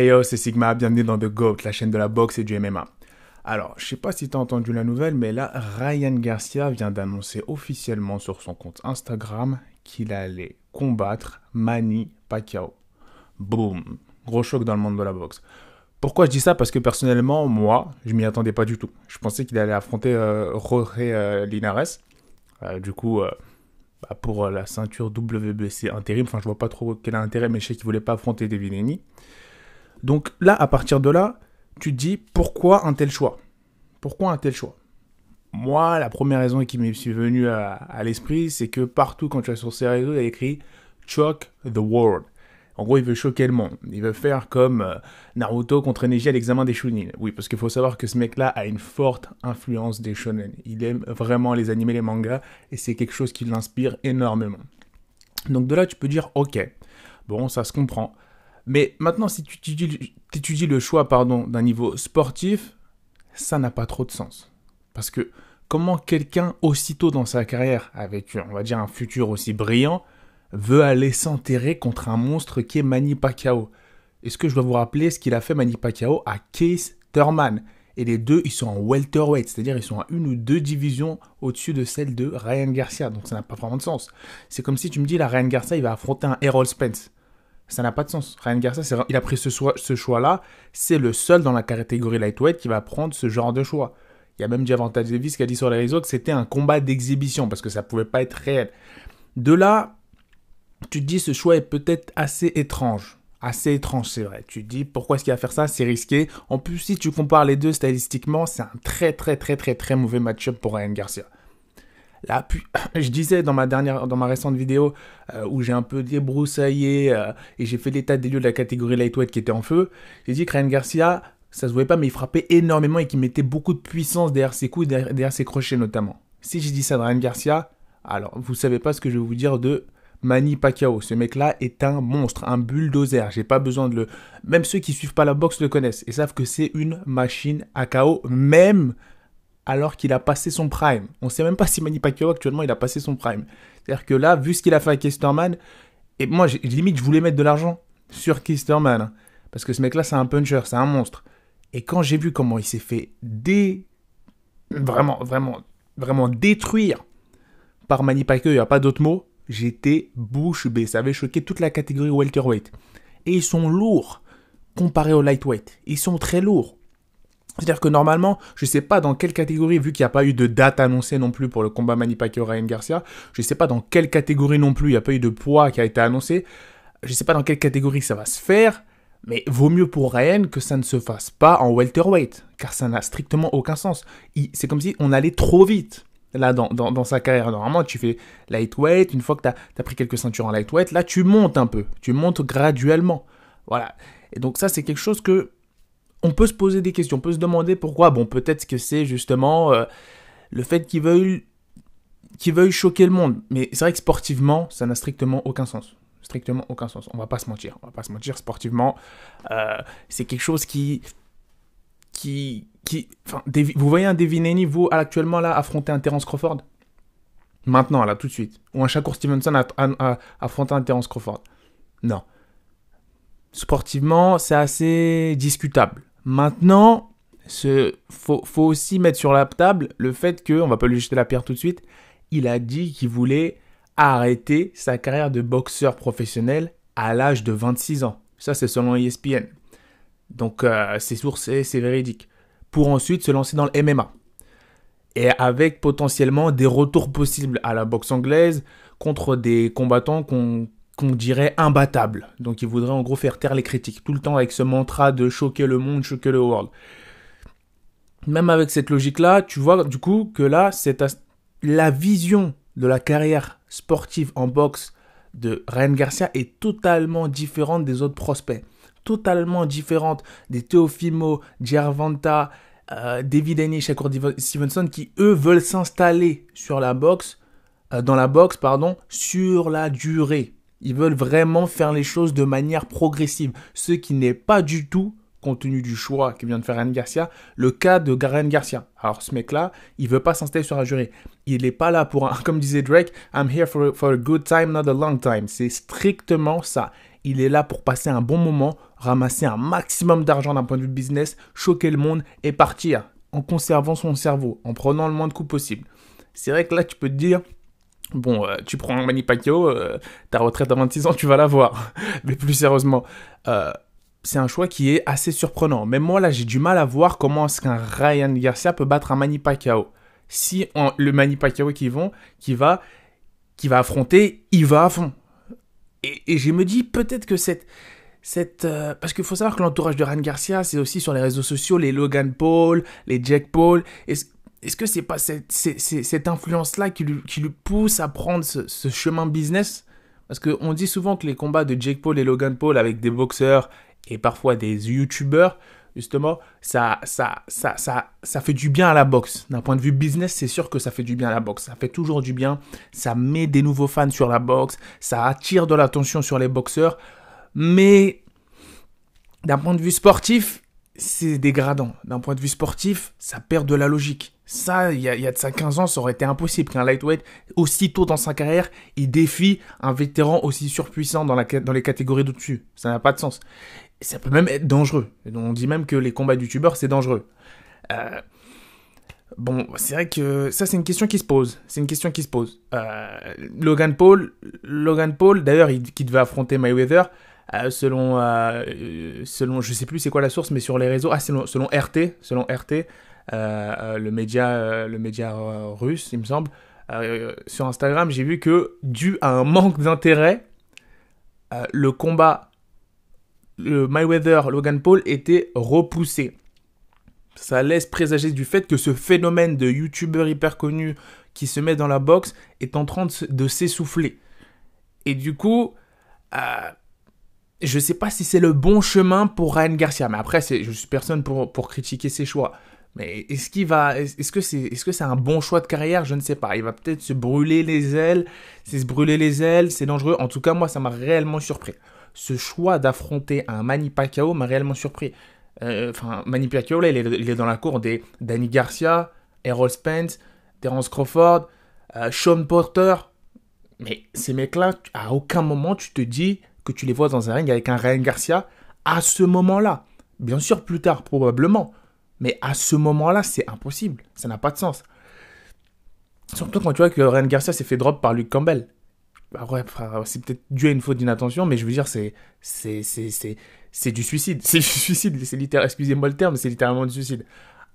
Hey c'est Sigma, bienvenue dans The GOAT, la chaîne de la boxe et du MMA. Alors, je sais pas si tu as entendu la nouvelle, mais là, Ryan Garcia vient d'annoncer officiellement sur son compte Instagram qu'il allait combattre Manny Pacquiao. Boom. Gros choc dans le monde de la boxe. Pourquoi je dis ça? Parce que personnellement, moi, je m'y attendais pas du tout. Je pensais qu'il allait affronter euh, Jorge euh, Linares. Euh, du coup, euh, bah, pour la ceinture WBC intérim, enfin, je vois pas trop quel intérêt, mais je sais qu'il voulait pas affronter David Haney. Donc là, à partir de là, tu te dis pourquoi un tel choix? Pourquoi un tel choix? Moi, la première raison qui m'est venue à, l'esprit, c'est que partout quand tu vas sur ces réseaux, il y a écrit Choke the world. En gros, il veut choquer le monde. Il veut faire comme euh, Naruto contre Neji à l'examen des Chunin. Oui, parce qu'il faut savoir que ce mec-là a une forte influence des shonen. Il aime vraiment les animés, les mangas, et c'est quelque chose qui l'inspire énormément. Donc de là, tu peux dire, ok, bon, ça se comprend. Mais maintenant, si tu étudies, le choix pardon, d'un niveau sportif, ça n'a pas trop de sens. Parce que comment quelqu'un aussitôt dans sa carrière, avec on va dire un futur aussi brillant, veut aller s'enterrer contre un monstre qui est Manny Pacquiao? Est-ce que je dois vous rappeler ce qu'il a fait Manny Pacquiao à Case Thurman? Et les deux, ils sont en welterweight, c'est-à-dire ils sont à une ou deux divisions au-dessus de celle de Ryan Garcia. Donc ça n'a pas vraiment de sens. C'est comme si tu me dis, la Ryan Garcia, il va affronter un Errol Spence. Ça n'a pas de sens. Ryan Garcia, il a pris ce, choix-là. C'est le seul dans la catégorie lightweight qui va prendre ce genre de choix. Il y a même Javante Davis qui a dit sur les réseaux que c'était un combat d'exhibition parce que ça pouvait pas être réel. De là, tu te dis ce choix est peut-être assez étrange. Assez étrange, c'est vrai. Tu te dis pourquoi est-ce qu'il va faire ça? C'est risqué. En plus, si tu compares les deux statistiquement, c'est un très très très très très mauvais match-up pour Ryan Garcia. Là, puis, je disais dans ma dernière, dans ma récente vidéo euh, où j'ai un peu débroussaillé euh, et j'ai fait l'état des lieux de la catégorie lightweight qui était en feu. J'ai dit que Ryan Garcia, ça se voyait pas, mais il frappait énormément et qu'il mettait beaucoup de puissance derrière ses coups derrière ses crochets notamment. Si j'ai dit ça de Ryan Garcia, alors vous savez pas ce que je vais vous dire de Manny Pacquiao. Ce mec-là est un monstre, un bulldozer. J'ai pas besoin de le. Même ceux qui suivent pas la boxe le connaissent et savent que c'est une machine à KO, même alors qu'il a passé son prime. On sait même pas si Manny Pacquiao actuellement il a passé son prime. C'est-à-dire que là, vu ce qu'il a fait à Kesterman, et moi limite je voulais mettre de l'argent sur Kesterman hein, parce que ce mec-là c'est un puncher, c'est un monstre. Et quand j'ai vu comment il s'est fait dé... vraiment, vraiment, vraiment détruire par Manny Pacquiao, il n'y a pas d'autre mot j'étais bouche bée. Ça avait choqué toute la catégorie welterweight. Et ils sont lourds comparés au lightweight. Ils sont très lourds. C'est-à-dire que normalement, je ne sais pas dans quelle catégorie, vu qu'il n'y a pas eu de date annoncée non plus pour le combat Manny Pacquiao-Ryan Garcia, je ne sais pas dans quelle catégorie non plus, il n'y a pas eu de poids qui a été annoncé. Je ne sais pas dans quelle catégorie ça va se faire, mais vaut mieux pour Ryan que ça ne se fasse pas en welterweight, car ça n'a strictement aucun sens. C'est comme si on allait trop vite là dans, dans, sa carrière. Normalement, tu fais lightweight, une fois que tu as, pris quelques ceintures en lightweight, là tu montes un peu, tu montes graduellement. Voilà. Et donc ça, c'est quelque chose que on peut se poser des questions, on peut se demander pourquoi. Bon, peut-être que c'est justement euh, le fait qu'il veuille, qu'il veuille choquer le monde. Mais c'est vrai que sportivement, ça n'a strictement aucun sens. Strictement aucun sens. On va pas se mentir. On va pas se mentir. Sportivement, euh, c'est quelque chose qui, qui, qui, vous voyez un Devin Haney, vous, actuellement, là, affronter un Terence Crawford? Maintenant, là, tout de suite. Ou un Shakur Stevenson à, affronter un Terence Crawford? Non. Sportivement, c'est assez discutable. Maintenant, il faut, aussi mettre sur la table le fait que, on va pas lui jeter la pierre tout de suite, il a dit qu'il voulait arrêter sa carrière de boxeur professionnel à l'âge de 26 ans. Ça, c'est selon ESPN. Donc, euh, c'est sourcé, c'est véridique pour ensuite se lancer dans le MMA. Et avec potentiellement des retours possibles à la boxe anglaise contre des combattants qu'on dirait imbattables. Donc il voudrait en gros faire taire les critiques, tout le temps avec ce mantra de choquer le monde, choquer le world. Même avec cette logique-là, tu vois du coup que là, c'est la vision de la carrière sportive en boxe de Ryan Garcia est totalement différente des autres prospects totalement différentes des Teofimo, Gervonta, euh, David Haney, Shakur Stevenson qui eux veulent s'installer sur la boxe, euh, dans la boxe pardon, sur la durée. Ils veulent vraiment faire les choses de manière progressive, ce qui n'est pas du tout compte tenu du choix que vient de faire Ryan Garcia, le cas de Garen Garcia. Alors ce mec-là, il veut pas s'installer sur la durée. Il n'est pas là pour un, comme disait Drake, I'm here for, for a good time, not a long time. C'est strictement ça. Il est là pour passer un bon moment, ramasser un maximum d'argent d'un point de vue business, choquer le monde et partir en conservant son cerveau, en prenant le moins de coups possible. C'est vrai que là, tu peux te dire, bon, euh, tu prends un Manny Pacquiao, euh, ta retraite à 26 ans, tu vas l'avoir. Mais plus sérieusement, euh, c'est un choix qui est assez surprenant. Même moi, là, j'ai du mal à voir comment est-ce qu'un Ryan Garcia peut battre un Manny Pacquiao. Si le Manny Pacquiao qui, vont, qui, va, qui va affronter, il va à fond. Et, et je me dis peut-être que cette... cette parce qu'il faut savoir que l'entourage de Ryan Garcia, c'est aussi sur les réseaux sociaux, les Logan Paul, les Jack Paul. Est-ce que c'est pas cette, influence-là qui lui, pousse à prendre ce, chemin business? Parce qu'on dit souvent que les combats de Jake Paul et Logan Paul avec des boxeurs et parfois des youtubeurs, justement, ça, ça, ça, ça, ça fait du bien à la boxe. D'un point de vue business, c'est sûr que ça fait du bien à la boxe. Ça fait toujours du bien. Ça met des nouveaux fans sur la boxe. Ça attire de l'attention sur les boxeurs. Mais d'un point de vue sportif, c'est dégradant. D'un point de vue sportif, ça perd de la logique. Ça, il y, a, de ça 15 ans, ça aurait été impossible qu'un lightweight, aussitôt dans sa carrière, il défie un vétéran aussi surpuissant dans, les catégories d'au-dessus. Ça n'a pas de sens. ça peut même être dangereux. On dit même que les combats de youtubeurs, c'est dangereux. Euh, bon, c'est vrai que ça, c'est une question qui se pose. C'est une question qui se pose. Euh, Logan Paul, Logan Paul d'ailleurs, qui devait affronter Mayweather, euh, selon, selon, je sais plus c'est quoi la source, mais sur les réseaux, ah, selon, selon RT, selon RT, euh, euh, le média, euh, le média russe, il me semble. sur Instagram, j'ai vu que, dû à un manque d'intérêt, le combat, le Mayweather Logan Paul était repoussé. Ça laisse présager du fait que ce phénomène de youtubeur hyper connu qui se met dans la boxe est en train de, s'essouffler. Et du coup, je ne sais pas si c'est le bon chemin pour Ryan Garcia. Mais après, je suis personne pour, pour critiquer ses choix. Mais est-ce qu'il va, est-ce que c'est, est-ce que c'est un bon choix de carrière? Je ne sais pas. Il va peut-être se brûler les ailes. C'est se brûler les ailes, c'est dangereux. En tout cas, moi, ça m'a réellement surpris. Ce choix d'affronter un Manny Pacquiao m'a réellement surpris. Euh, enfin, Manny Pacquiao, là, il est, dans la cour des Danny Garcia, Errol Spence, Terence Crawford, euh, Sean Porter. Mais ces mecs-là, à aucun moment tu te dis que tu les vois dans un ring avec un Ryan Garcia à ce moment-là. Bien sûr, plus tard, probablement. Mais à ce moment-là, c'est impossible. Ça n'a pas de sens. Surtout quand tu vois que Ryan Garcia s'est fait drop par Luke Campbell. Bah ouais, c'est peut-être dû à une faute d'inattention, mais je veux dire, c'est, c'est, c'est, c'est, du suicide. C'est du suicide. C'est excusez-moi le terme, c'est littéralement du suicide.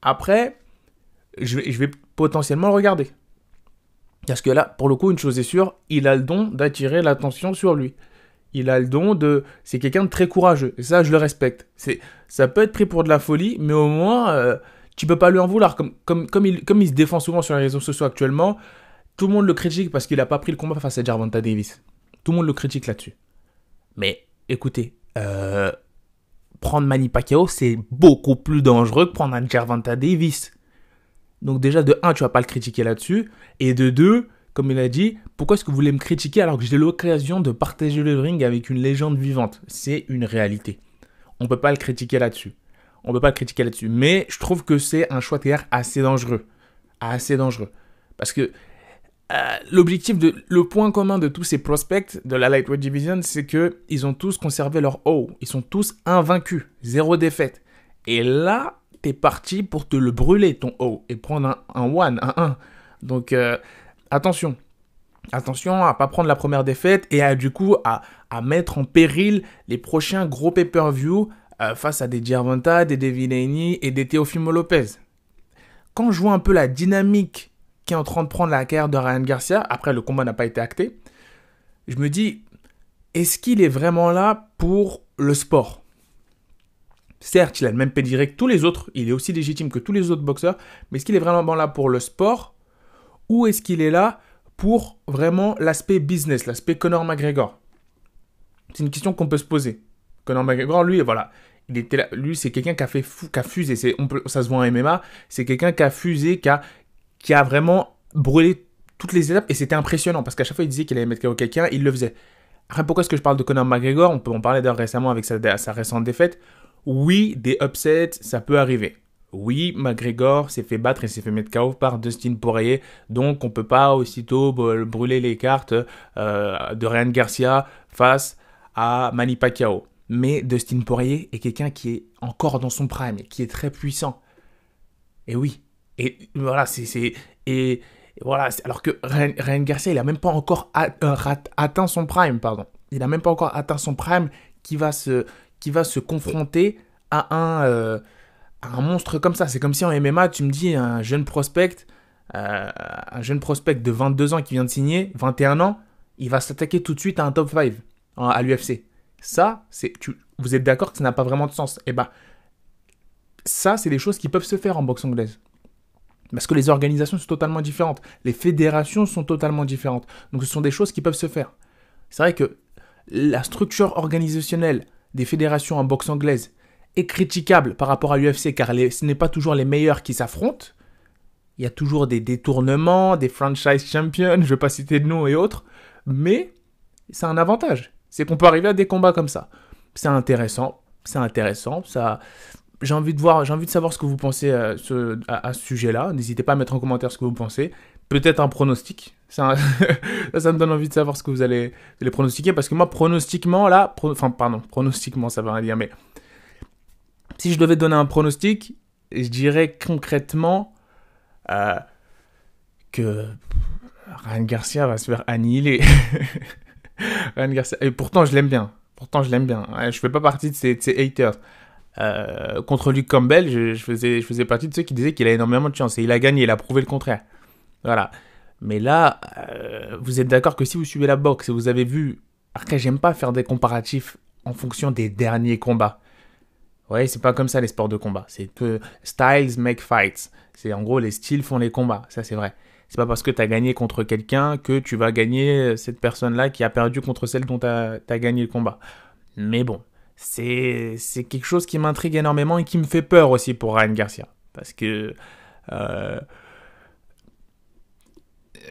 Après, je vais, je vais potentiellement le regarder. Parce que là, pour le coup, une chose est sûre, il a le don d'attirer l'attention sur lui il a le don de... C'est quelqu'un de très courageux. Et ça, je le respecte. C'est, ça peut être pris pour de la folie, mais au moins, euh, tu peux pas lui en vouloir. Comme, comme, comme, il, comme il se défend souvent sur les réseaux sociaux actuellement, tout le monde le critique parce qu'il n'a pas pris le combat face à Jarvanta Davis. Tout le monde le critique là-dessus. Mais écoutez, euh, prendre Manny Pacquiao, c'est beaucoup plus dangereux que prendre un Jarvanta Davis. Donc déjà, de un, tu vas pas le critiquer là-dessus. Et de deux, comme il a dit, pourquoi est-ce que vous voulez me critiquer alors que j'ai l'occasion de partager le ring avec une légende vivante? C'est une réalité. On ne peut pas le critiquer là-dessus. On ne peut pas le critiquer là-dessus. Mais je trouve que c'est un choix carrière assez dangereux. Assez dangereux. Parce que euh, l'objectif, de, le point commun de tous ces prospects de la Lightweight Division, c'est qu'ils ont tous conservé leur haut. Ils sont tous invaincus. Zéro défaite. Et là, t'es parti pour te le brûler, ton haut. Et prendre un, un one, un 1. Donc, euh, attention. Attention à pas prendre la première défaite et à du coup à, mettre en péril les prochains gros pay-per-view euh, face à des Gervonta, des Devineni et des Teofimo Lopez. Quand je vois un peu la dynamique qui est en train de prendre la carrière de Ryan Garcia, après le combat n'a pas été acté, je me dis, est-ce qu'il est vraiment là pour le sport? Certes, il a le même pedigree que tous les autres, il est aussi légitime que tous les autres boxeurs, mais est-ce qu'il est vraiment là pour le sport? Ou est-ce qu'il est là pour vraiment l'aspect business, l'aspect Conor McGregor? C'est une question qu'on peut se poser. Conor McGregor, lui, voilà, il était là, lui, c'est quelqu'un qui a fait qui a fusé. Ça se voit en MMA. C'est quelqu'un qui a fusé, qui a, qui a vraiment brûlé toutes les étapes et c'était impressionnant parce qu'à chaque fois il disait qu'il allait mettre KO quelqu'un, il le faisait. Après, pourquoi est-ce que je parle de Conor McGregor? On peut en parler d'ailleurs récemment avec sa, sa récente défaite. Oui, des upsets, ça peut arriver. Oui, McGregor s'est fait battre et s'est fait mettre KO par Dustin Poirier, donc on peut pas aussitôt brûler les cartes euh, de Ryan Garcia face à Manny Pacquiao. Mais Dustin Poirier est quelqu'un qui est encore dans son prime, qui est très puissant. Et oui. Et voilà, c'est. Et, voilà, alors que Ryan, Garcia, il n'a même pas encore euh, atteint son prime, pardon. Il n'a même pas encore atteint son prime qui va se, qui va se confronter à un, euh, un monstre comme ça. C'est comme si en MMA, tu me dis un jeune prospect, euh, un jeune prospect de 22 ans qui vient de signer, 21 ans, il va s'attaquer tout de suite à un top 5 à l'UFC. Ça, c'est, vous êtes d'accord que ça n'a pas vraiment de sens? Eh ben, ça, c'est des choses qui peuvent se faire en boxe anglaise. Parce que les organisations sont totalement différentes. Les fédérations sont totalement différentes. Donc ce sont des choses qui peuvent se faire. C'est vrai que la structure organisationnelle des fédérations en boxe anglaise est critiquable par rapport à l'UFC car ce n'est pas toujours les meilleurs qui s'affrontent. Il y a toujours des détournements, des franchise champions, je ne vais pas citer de noms et autres, mais c'est un avantage. C'est qu'on peut arriver à des combats comme ça. C'est intéressant, c'est intéressant, ça j'ai envie de voir, j'ai envie de savoir ce que vous pensez à ce, à, ce sujet-là. N'hésitez pas à mettre en commentaire ce que vous pensez. Peut-être un pronostic. Ça, me donne envie de savoir ce que vous allez, les pronostiquer. Parce que moi, pronostiquement, là, enfin, pardon, pronostiquement, ça va rien dire, mais si je devais donner un pronostic, je dirais concrètement euh, que Ryan Garcia va se faire annihiler. Ryan Garcia. Et pourtant, je l'aime bien. Pourtant, je l'aime bien. Je fais pas partie de ces, haters. Euh, contre Luke Campbell, je, faisais, je faisais partie de ceux qui disaient qu'il a énormément de chance. Et il a gagné, il a prouvé le contraire. Voilà. Mais là, euh, vous êtes d'accord que si vous suivez la boxe et vous avez vu. Après, j'aime pas faire des comparatifs en fonction des derniers combats. Ouais, c'est pas comme ça les sports de combat. C'est que styles make fights. C'est en gros les styles font les combats. Ça, c'est vrai. C'est pas parce que tu as gagné contre quelqu'un que tu vas gagner cette personne-là qui a perdu contre celle dont tu as, as, gagné le combat. Mais bon, c'est quelque chose qui m'intrigue énormément et qui me fait peur aussi pour Ryan Garcia. Parce que euh,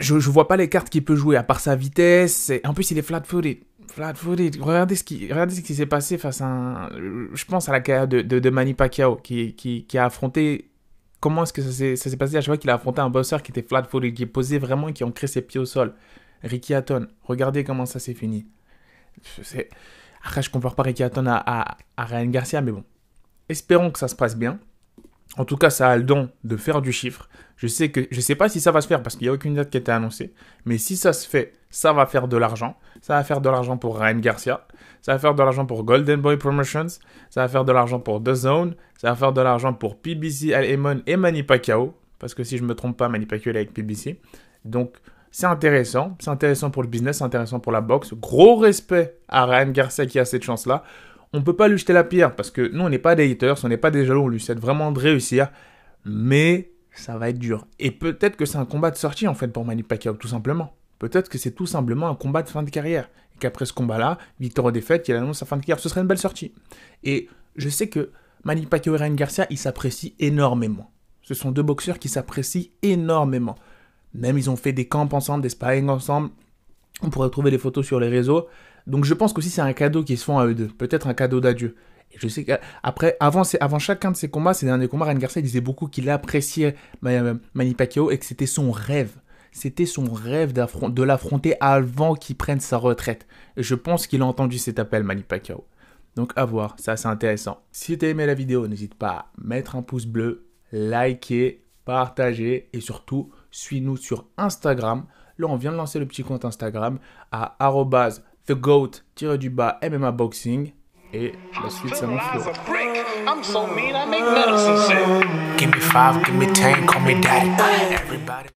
je, je vois pas les cartes qu'il peut jouer, à part sa vitesse. Et, en plus, il est flat-footed. Flat-footed. Regardez ce qui, regardez ce qui s'est passé face à un. Je pense à la carrière de, de, Manny Pacquiao, qui, qui, qui, a affronté. Comment est-ce que ça s'est passé? À chaque fois qu'il a affronté un bosseur qui était flat-footed, qui est posé vraiment et qui a ancré ses pieds au sol Ricky Hatton. Regardez comment ça s'est fini. Après, je compare pas Ricky Hatton à, à, Ryan Garcia, mais bon. Espérons que ça se passe bien. En tout cas, ça a le don de faire du chiffre. Je sais que je sais pas si ça va se faire parce qu'il n'y a aucune date qui a été annoncée. Mais si ça se fait, ça va faire de l'argent. Ça va faire de l'argent pour Ryan Garcia. Ça va faire de l'argent pour Golden Boy Promotions. Ça va faire de l'argent pour The Zone. Ça va faire de l'argent pour PBC, Al Emon et Manny Pacquiao. Parce que si je me trompe pas, Manny Pacquiao est avec PBC. Donc, c'est intéressant, c'est intéressant pour le business, c'est intéressant pour la boxe. Gros respect à Ryan Garcia qui a cette chance-là. On ne peut pas lui jeter la pierre parce que nous, on n'est pas des haters, on n'est pas des jaloux, on lui souhaite vraiment de réussir. Mais ça va être dur. Et peut-être que c'est un combat de sortie en fait pour Manny Pacquiao, tout simplement. Peut-être que c'est tout simplement un combat de fin de carrière. Et qu'après ce combat-là, victoire ou défaite, il annonce sa fin de carrière. Ce serait une belle sortie. Et je sais que Manny Pacquiao et Ryan Garcia, ils s'apprécient énormément. Ce sont deux boxeurs qui s'apprécient énormément. Même ils ont fait des camps ensemble, des sparring ensemble. On pourrait trouver les photos sur les réseaux. Donc je pense qu'aussi c'est un cadeau qu'ils se font à eux deux. Peut-être un cadeau d'adieu. Et je sais qu'après, avant, avant chacun de ces combats, ces derniers combats, Ryan Garcia disait beaucoup qu'il appréciait Manny Pacquiao et que c'était son rêve. C'était son rêve de l'affronter avant qu'il prenne sa retraite. Et je pense qu'il a entendu cet appel, Manny Pacquiao. Donc à voir, ça c'est intéressant. Si tu as aimé la vidéo, n'hésite pas à mettre un pouce bleu, liker, partager et surtout suis-nous sur Instagram. Là, on vient de lancer le petit compte Instagram à thegoat-du-bas MMA Boxing. Et la suite, c'est mon flow.